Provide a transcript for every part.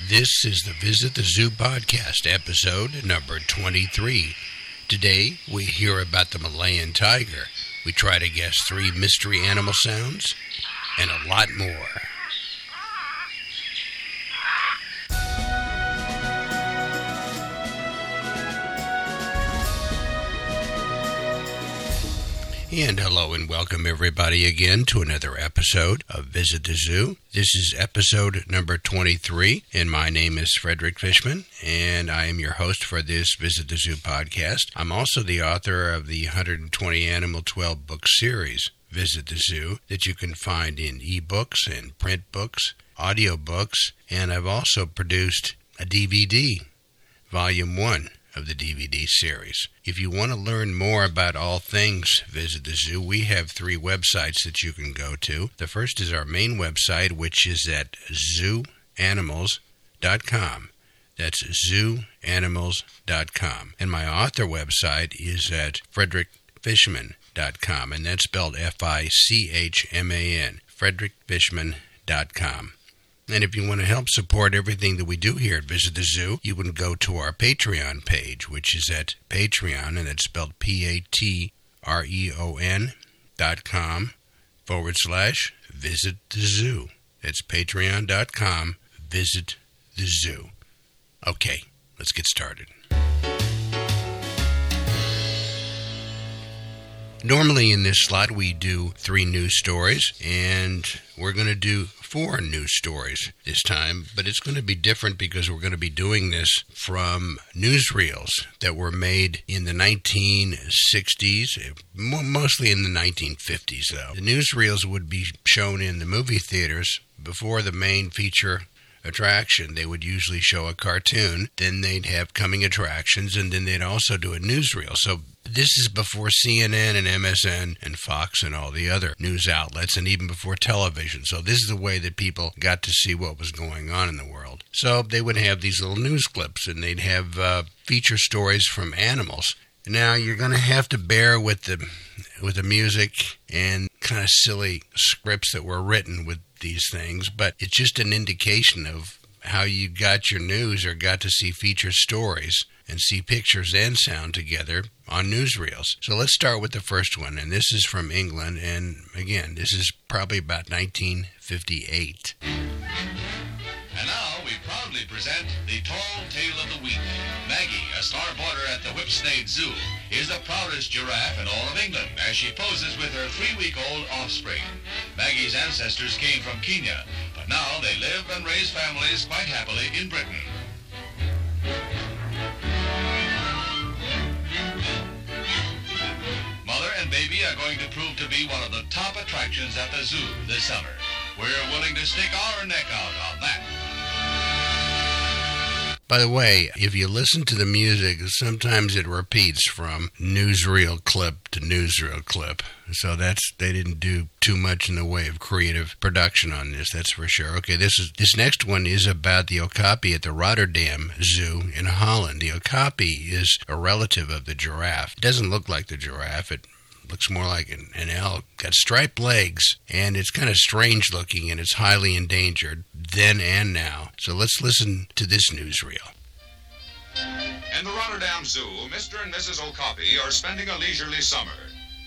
This is the Visit the Zoo podcast, episode number 23. Today, we hear about the Malayan tiger. We try to guess three mystery animal sounds, and a lot more. And hello and welcome everybody again to another episode of Visit the Zoo. This is episode number 23, and my name is Frederick Fichman, and I am your host for this Visit the Zoo podcast. I'm also the author of the 120 Animal 12 book series, Visit the Zoo, that you can find in ebooks and print books, audio books, and I've also produced a DVD, Volume 1 of the DVD series. If you want to learn more about all things Visit the Zoo, we have three websites that you can go to. The first is our main website, which is at zooanimals.com. That's zooanimals.com. And my author website is at frederickfichman.com, and that's spelled F I C H M A N, frederickfichman.com. And if you want to help support everything that we do here at Visit the Zoo, you can go to our Patreon page, which is at Patreon, and it's spelled P A T R E O N dot com forward slash Visit the Zoo. It's patreon.com, Visit the Zoo. Okay, let's get started. Normally in this slot, we do three news stories, and we're going to do four news stories this time, but it's going to be different because we're going to be doing this from newsreels that were made in the 1960s, mostly in the 1950s, though. The newsreels would be shown in the movie theaters before the main feature attraction. They would usually show a cartoon, then they'd have coming attractions, and then they'd also do a newsreel. So this is before CNN and MSN and Fox and all the other news outlets, and even before television. So this is the way that people got to see what was going on in the world. So they would have these little news clips, and they'd have uh, feature stories from animals. Now you're going to have to bear with the with the music and kind of silly scripts that were written with these things, but it's just an indication of how you got your news or got to see feature stories and see pictures and sound together on newsreels. So let's start with the first one, and this is from England, and again, this is probably about 1958. Proudly present the tall tale of the week. Maggie, a star boarder at the Whipsnade Zoo, is the proudest giraffe in all of England as she poses with her three-week-old offspring. Maggie's ancestors came from Kenya, but now they live and raise families quite happily in Britain. Mother and baby are going to prove to be one of the top attractions at the zoo this summer. We're willing to stick our neck out on that. By the way, if you listen to the music, sometimes it repeats from newsreel clip to newsreel clip. So that's they didn't do too much in the way of creative production on this. That's for sure. Okay, this is this next one is about the okapi at the Rotterdam Zoo in Holland. The okapi is a relative of the giraffe. It doesn't look like the giraffe. It looks more like an, an elk. Got striped legs, and it's kind of strange looking, and it's highly endangered then and now. So let's listen to this newsreel. In the Rotterdam Zoo, Mr. and Mrs. Okapi are spending a leisurely summer.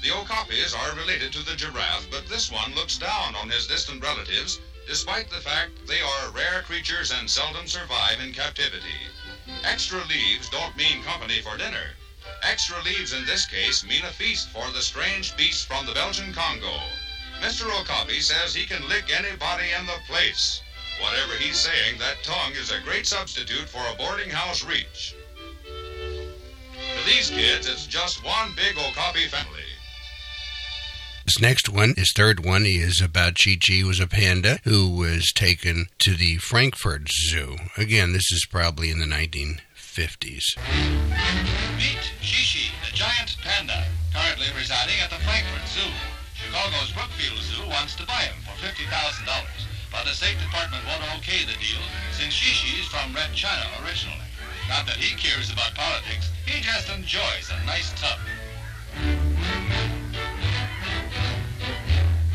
The Okapis are related to the giraffe, but this one looks down on his distant relatives, despite the fact they are rare creatures and seldom survive in captivity. Extra leaves don't mean company for dinner. Extra leaves in this case mean a feast for the strange beast from the Belgian Congo. Mr. Okapi says he can lick anybody in the place. Whatever he's saying, that tongue is a great substitute for a boarding house reach. To these kids, it's just one big Okapi family. This next one, his third one, is about Chi Chi, was a panda who was taken to the Frankfurt Zoo. Again, this is probably in the 1950s. Meet Shishi, the giant panda, currently residing at the Frankfurt Zoo. Chicago's Brookfield Zoo wants to buy him for $50,000, but the State Department won't okay the deal since Shishi's from Red China originally. Not that he cares about politics, he just enjoys a nice tub.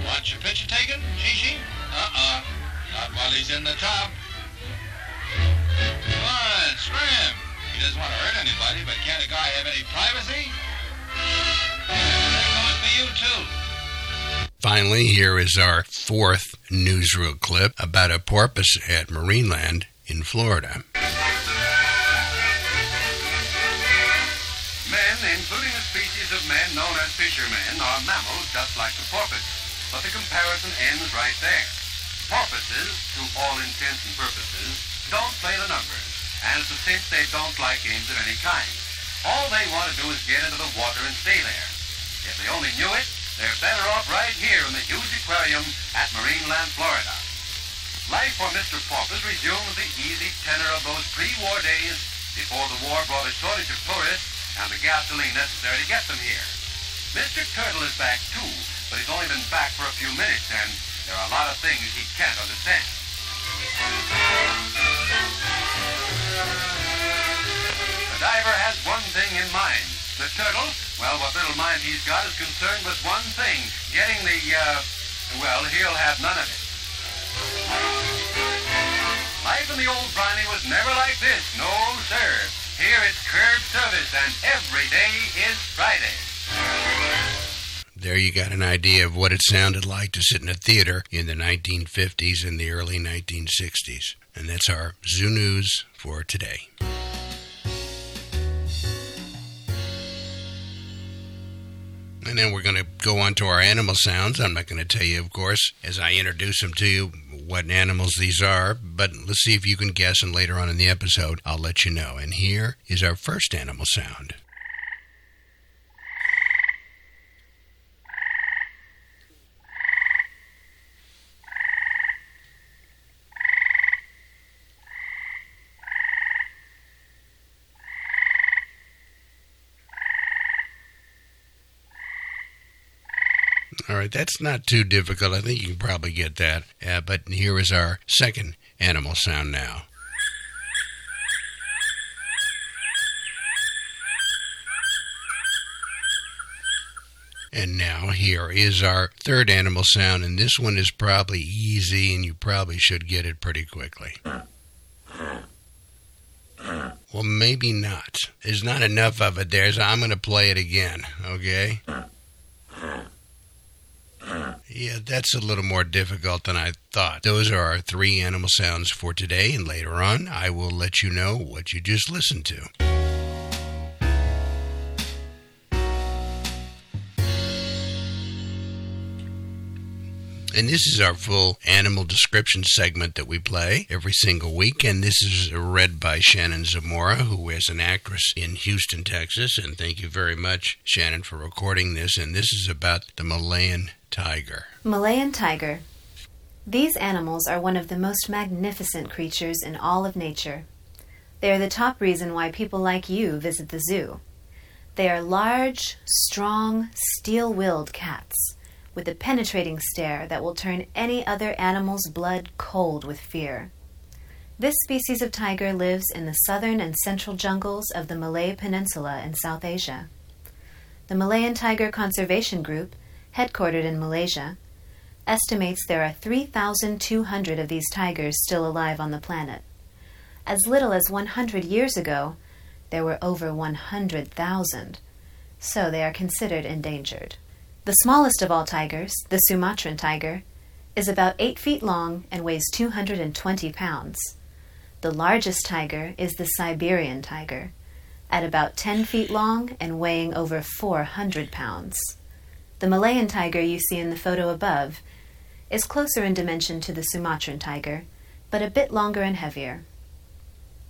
Want your picture taken, Shishi? Uh-uh, not while he's in the tub. Come on, any privacy? That goes for you, too. Finally, here is our fourth newsreel clip about a porpoise at Marineland in Florida. Men, including a species of men known as fishermen, are mammals just like the porpoise. But the comparison ends right there. Porpoises, to all intents and purposes, don't play the numbers. And it's a cinch they don't like games of any kind. All they want to do is get into the water and stay there. If they only knew it, they're better off right here in the huge aquarium at Marineland, Florida. Life for Mr. Porpoise resumes the easy tenor of those pre-war days before the war brought a shortage of tourists and the gasoline necessary to get them here. Mr. Turtle is back too, but he's only been back for a few minutes and there are a lot of things he can't understand. The diver has one thing in mind. The turtle, well, what little mind he's got is concerned with one thing, getting the, uh, well, he'll have none of it. Life in the old briny was never like this, no sir. Here it's curb service and every day is Friday. There you got an idea of what it sounded like to sit in a theater in the 1950s and the early 1960s. And that's our Zoo News for today. And then we're going to go on to our animal sounds. I'm not going to tell you, of course, as I introduce them to you, what animals these are, but let's see if you can guess, and later on in the episode, I'll let you know. And here is our first animal sound. All right, that's not too difficult. I think you can probably get that. Uh, but here is our second animal sound now. And now here is our third animal sound, and this one is probably easy, and you probably should get it pretty quickly. Well, maybe not. There's not enough of it there, so I'm going to play it again, okay? Yeah, that's a little more difficult than I thought. Those are our three animal sounds for today, and later on, I will let you know what you just listened to. And this is our full animal description segment that we play every single week. And this is read by Shannon Zamora, who is an actress in Houston, Texas. And thank you very much, Shannon, for recording this. And this is about the Malayan tiger. Malayan tiger. These animals are one of the most magnificent creatures in all of nature. They are the top reason why people like you visit the zoo. They are large, strong, steel willed cats with a penetrating stare that will turn any other animal's blood cold with fear. This species of tiger lives in the southern and central jungles of the Malay Peninsula in South Asia. The Malayan Tiger Conservation Group, headquartered in Malaysia, estimates there are 3,200 of these tigers still alive on the planet. As little as 100 years ago, there were over 100,000, so they are considered endangered. The smallest of all tigers, the Sumatran tiger, is about 8 feet long and weighs 220 pounds. The largest tiger is the Siberian tiger, at about 10 feet long and weighing over 400 pounds. The Malayan tiger you see in the photo above is closer in dimension to the Sumatran tiger, but a bit longer and heavier.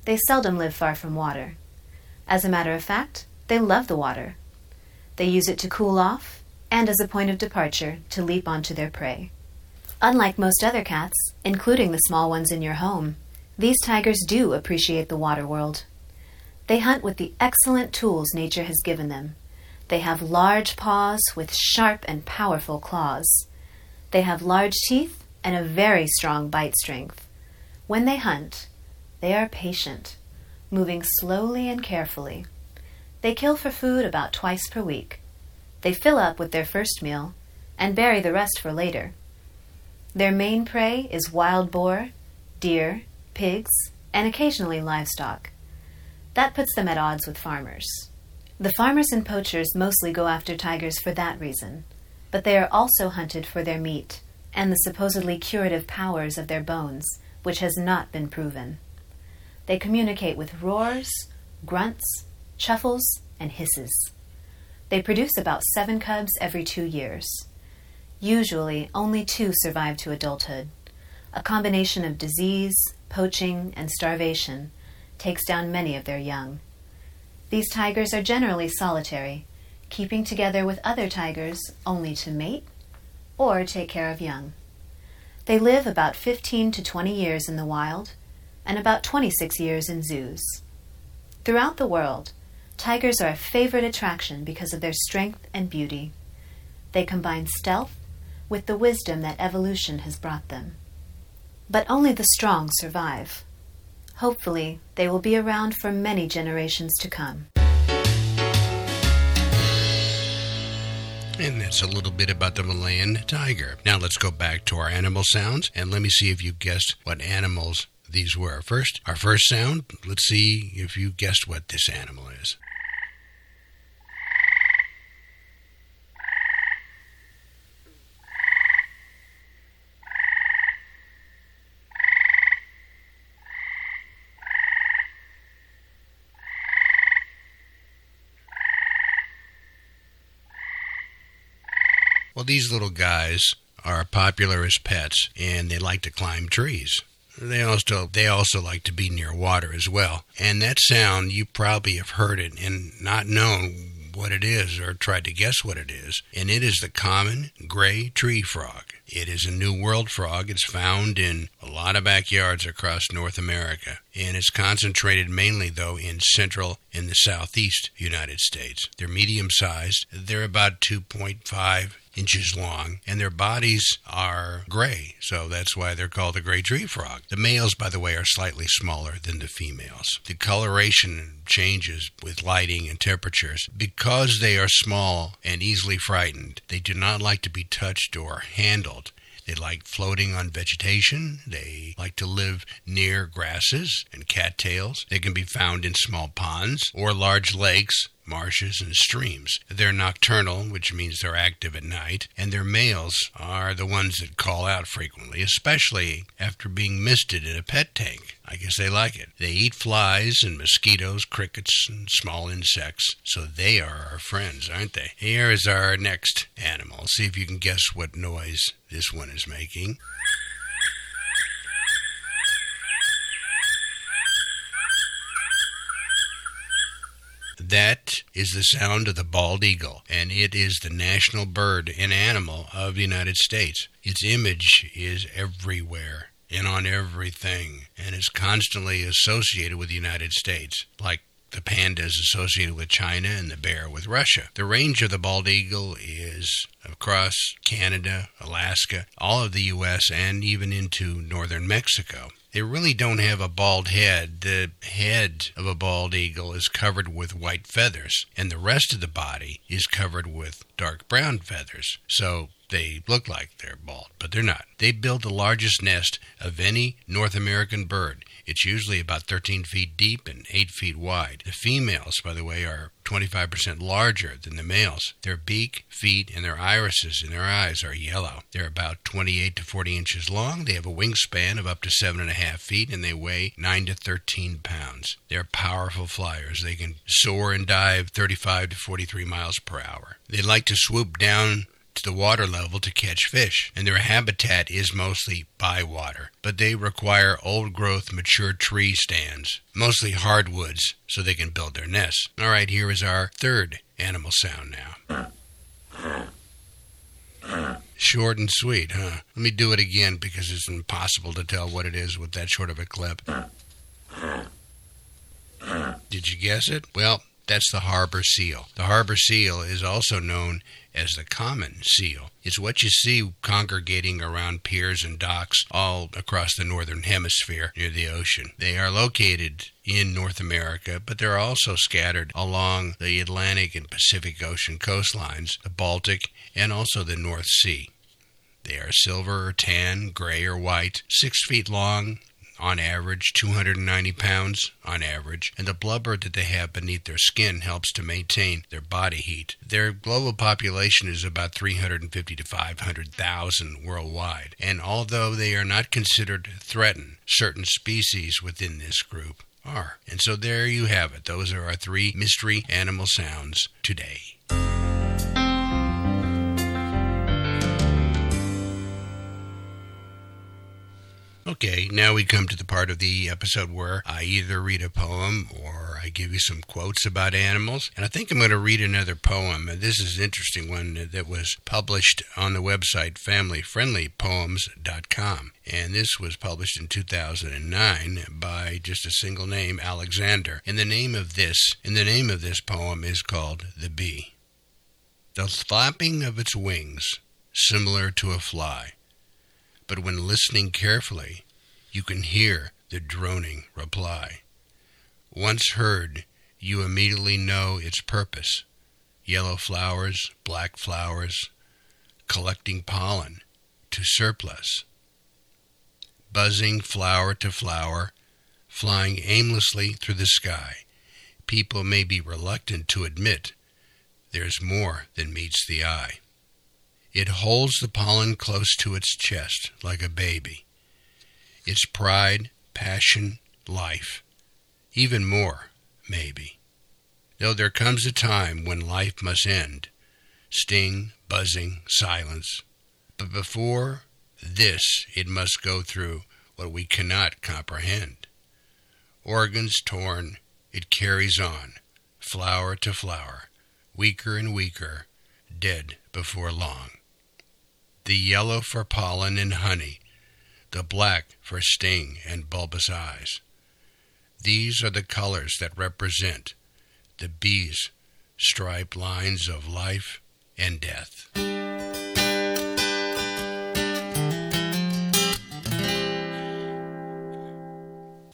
They seldom live far from water. As a matter of fact, they love the water. They use it to cool off and as a point of departure to leap onto their prey. Unlike most other cats, including the small ones in your home, these tigers do appreciate the water world. They hunt with the excellent tools nature has given them. They have large paws with sharp and powerful claws. They have large teeth and a very strong bite strength. When they hunt, they are patient, moving slowly and carefully. They kill for food about twice per week. They fill up with their first meal and bury the rest for later. Their main prey is wild boar, deer, pigs, and occasionally livestock. That puts them at odds with farmers. The farmers and poachers mostly go after tigers for that reason, but they are also hunted for their meat and the supposedly curative powers of their bones, which has not been proven. They communicate with roars, grunts, chuffles, and hisses. They produce about seven cubs every two years. Usually, only two survive to adulthood. A combination of disease, poaching, and starvation takes down many of their young. These tigers are generally solitary, keeping together with other tigers only to mate or take care of young. They live about 15 to 20 years in the wild and about 26 years in zoos. Throughout the world, tigers are a favorite attraction because of their strength and beauty. They combine stealth with the wisdom that evolution has brought them. But only the strong survive. Hopefully, they will be around for many generations to come. And that's a little bit about the Malayan tiger. Now let's go back to our animal sounds and let me see if you guessed what animals these were. First, our first sound, let's see if you guessed what this animal is. Well, these little guys are popular as pets and they like to climb trees. They also they also like to be near water as well. And that sound you probably have heard it and not known what it is or tried to guess what it is. And it is the common gray tree frog. It is a New World frog. It's found in lot of backyards across North America. And it's concentrated mainly, though, in central and the southeast United States. They're medium sized. They're about 2.5 inches long, and their bodies are gray, so that's why they're called the gray tree frog. The males, by the way, are slightly smaller than the females. The coloration changes with lighting and temperatures. Because they are small and easily frightened, they do not like to be touched or handled. They like floating on vegetation. They like to live near grasses and cattails. They can be found in small ponds or large lakes marshes, and streams. They're nocturnal, which means they're active at night, and their males are the ones that call out frequently, especially after being misted in a pet tank. I guess they like it. They eat flies and mosquitoes, crickets, and small insects, so they are our friends, aren't they? Here is our next animal. See if you can guess what noise this one is making. That is the sound of the bald eagle, and it is the national bird and animal of the United States. Its image is everywhere and on everything, and is constantly associated with the United States, like the panda is associated with China and the bear with Russia. The range of the bald eagle is across Canada, Alaska, all of the U.S., and even into northern Mexico. They really don't have a bald head. The head of a bald eagle is covered with white feathers, and the rest of the body is covered with dark brown feathers. So they look like they're bald, but they're not. They build the largest nest of any North American bird. It's usually about 13 feet deep and 8 feet wide. The females, by the way, are 25% larger than the males. Their beak, feet, and their irises in their eyes are yellow. They're about 28 to 40 inches long. They have a wingspan of up to 7.5 feet, and they weigh 9 to 13 pounds. They're powerful flyers. They can soar and dive 35 to 43 miles per hour. They like to swoop down to the water level to catch fish, and their habitat is mostly by water. But they require old growth, mature tree stands, mostly hardwoods, so they can build their nests. All right, here is our third animal sound now. Short and sweet, huh? Let me do it again because it's impossible to tell what it is with that short of a clip. Did you guess it? Well, that's the harbor seal. The harbor seal is also known as the common seal. It's what you see congregating around piers and docks all across the northern hemisphere near the ocean. They are located in North America, but they're also scattered along the Atlantic and Pacific Ocean coastlines, the Baltic, and also the North Sea. They are silver or tan, gray or white, six feet long, on average 290 pounds on average, and the blubber that they have beneath their skin helps to maintain their body heat. Their global population is about 350 to 500,000 worldwide, and although they are not considered threatened, certain species within this group are. And so there you have it. Those are our three mystery animal sounds today. Okay, now we come to the part of the episode where I either read a poem or I give you some quotes about animals. And I think I'm going to read another poem. This is an interesting one that was published on the website familyfriendlypoems.com. And this was published in 2009 by just a single name, Alexander. And the name of this, and the name of this poem is called The Bee. The flapping of its wings, similar to a fly but when listening carefully, you can hear the droning reply. Once heard, you immediately know its purpose yellow flowers, black flowers, collecting pollen to surplus. Buzzing flower to flower, flying aimlessly through the sky, people may be reluctant to admit there's more than meets the eye. It holds the pollen close to its chest like a baby. Its pride, passion, life. Even more, maybe. Though there comes a time when life must end sting, buzzing, silence. But before this, it must go through what we cannot comprehend. Organs torn, it carries on, flower to flower, weaker and weaker, dead before long the yellow for pollen and honey, the black for sting and bulbous eyes. These are the colors that represent the bee's striped lines of life and death.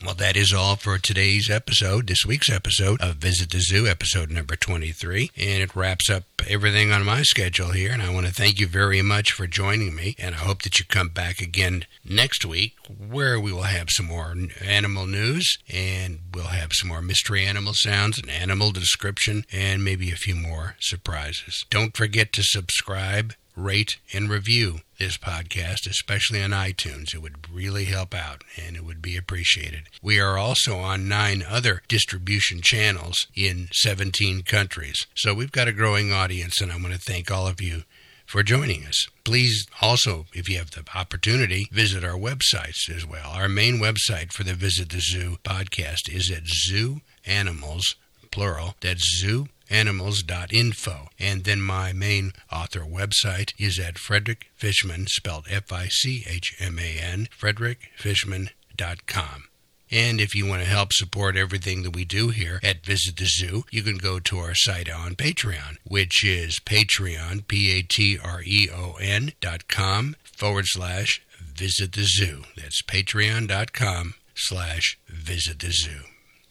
Well, that is all for today's episode, this week's episode of Visit the Zoo, episode number 23. And it wraps up everything on my schedule here. And I want to thank you very much for joining me. And I hope that you come back again next week where we will have some more animal news and we'll have some more mystery animal sounds and animal description and maybe a few more surprises. Don't forget to subscribe rate, and review this podcast, especially on iTunes. It would really help out and it would be appreciated. We are also on nine other distribution channels in 17 countries. So we've got a growing audience, and I want to thank all of you for joining us. Please also, if you have the opportunity, visit our websites as well. Our main website for the Visit the Zoo podcast is at Zoo Animals, plural, that's Zoo animals.info. And then my main author website is at Frederick Fichman, spelled F I C H M A N, frederickfichman.com. And if you want to help support everything that we do here at Visit the Zoo, you can go to our site on Patreon, which is Patreon, P A T R E O N dot com forward slash Visit the Zoo. That's patreon.com slash Visit the Zoo.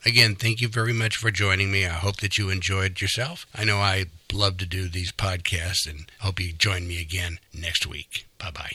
Again, thank you very much for joining me. I hope that you enjoyed yourself. I know I love to do these podcasts and hope you join me again next week. Bye bye.